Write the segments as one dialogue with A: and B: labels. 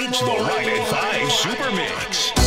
A: It's the at 5 Super Mix.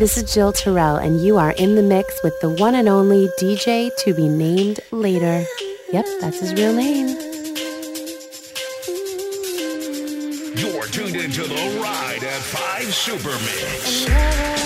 B: This is Jill Terrell, and you are in the mix with the one and only DJ to be named later. Yep, that's his real name.
C: You're tuned into the Ride at 5 Super Mix.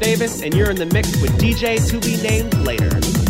D: Davis, and you're in the mix with DJ to be named later.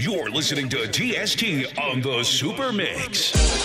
E: You're listening to TST on the Super Mix.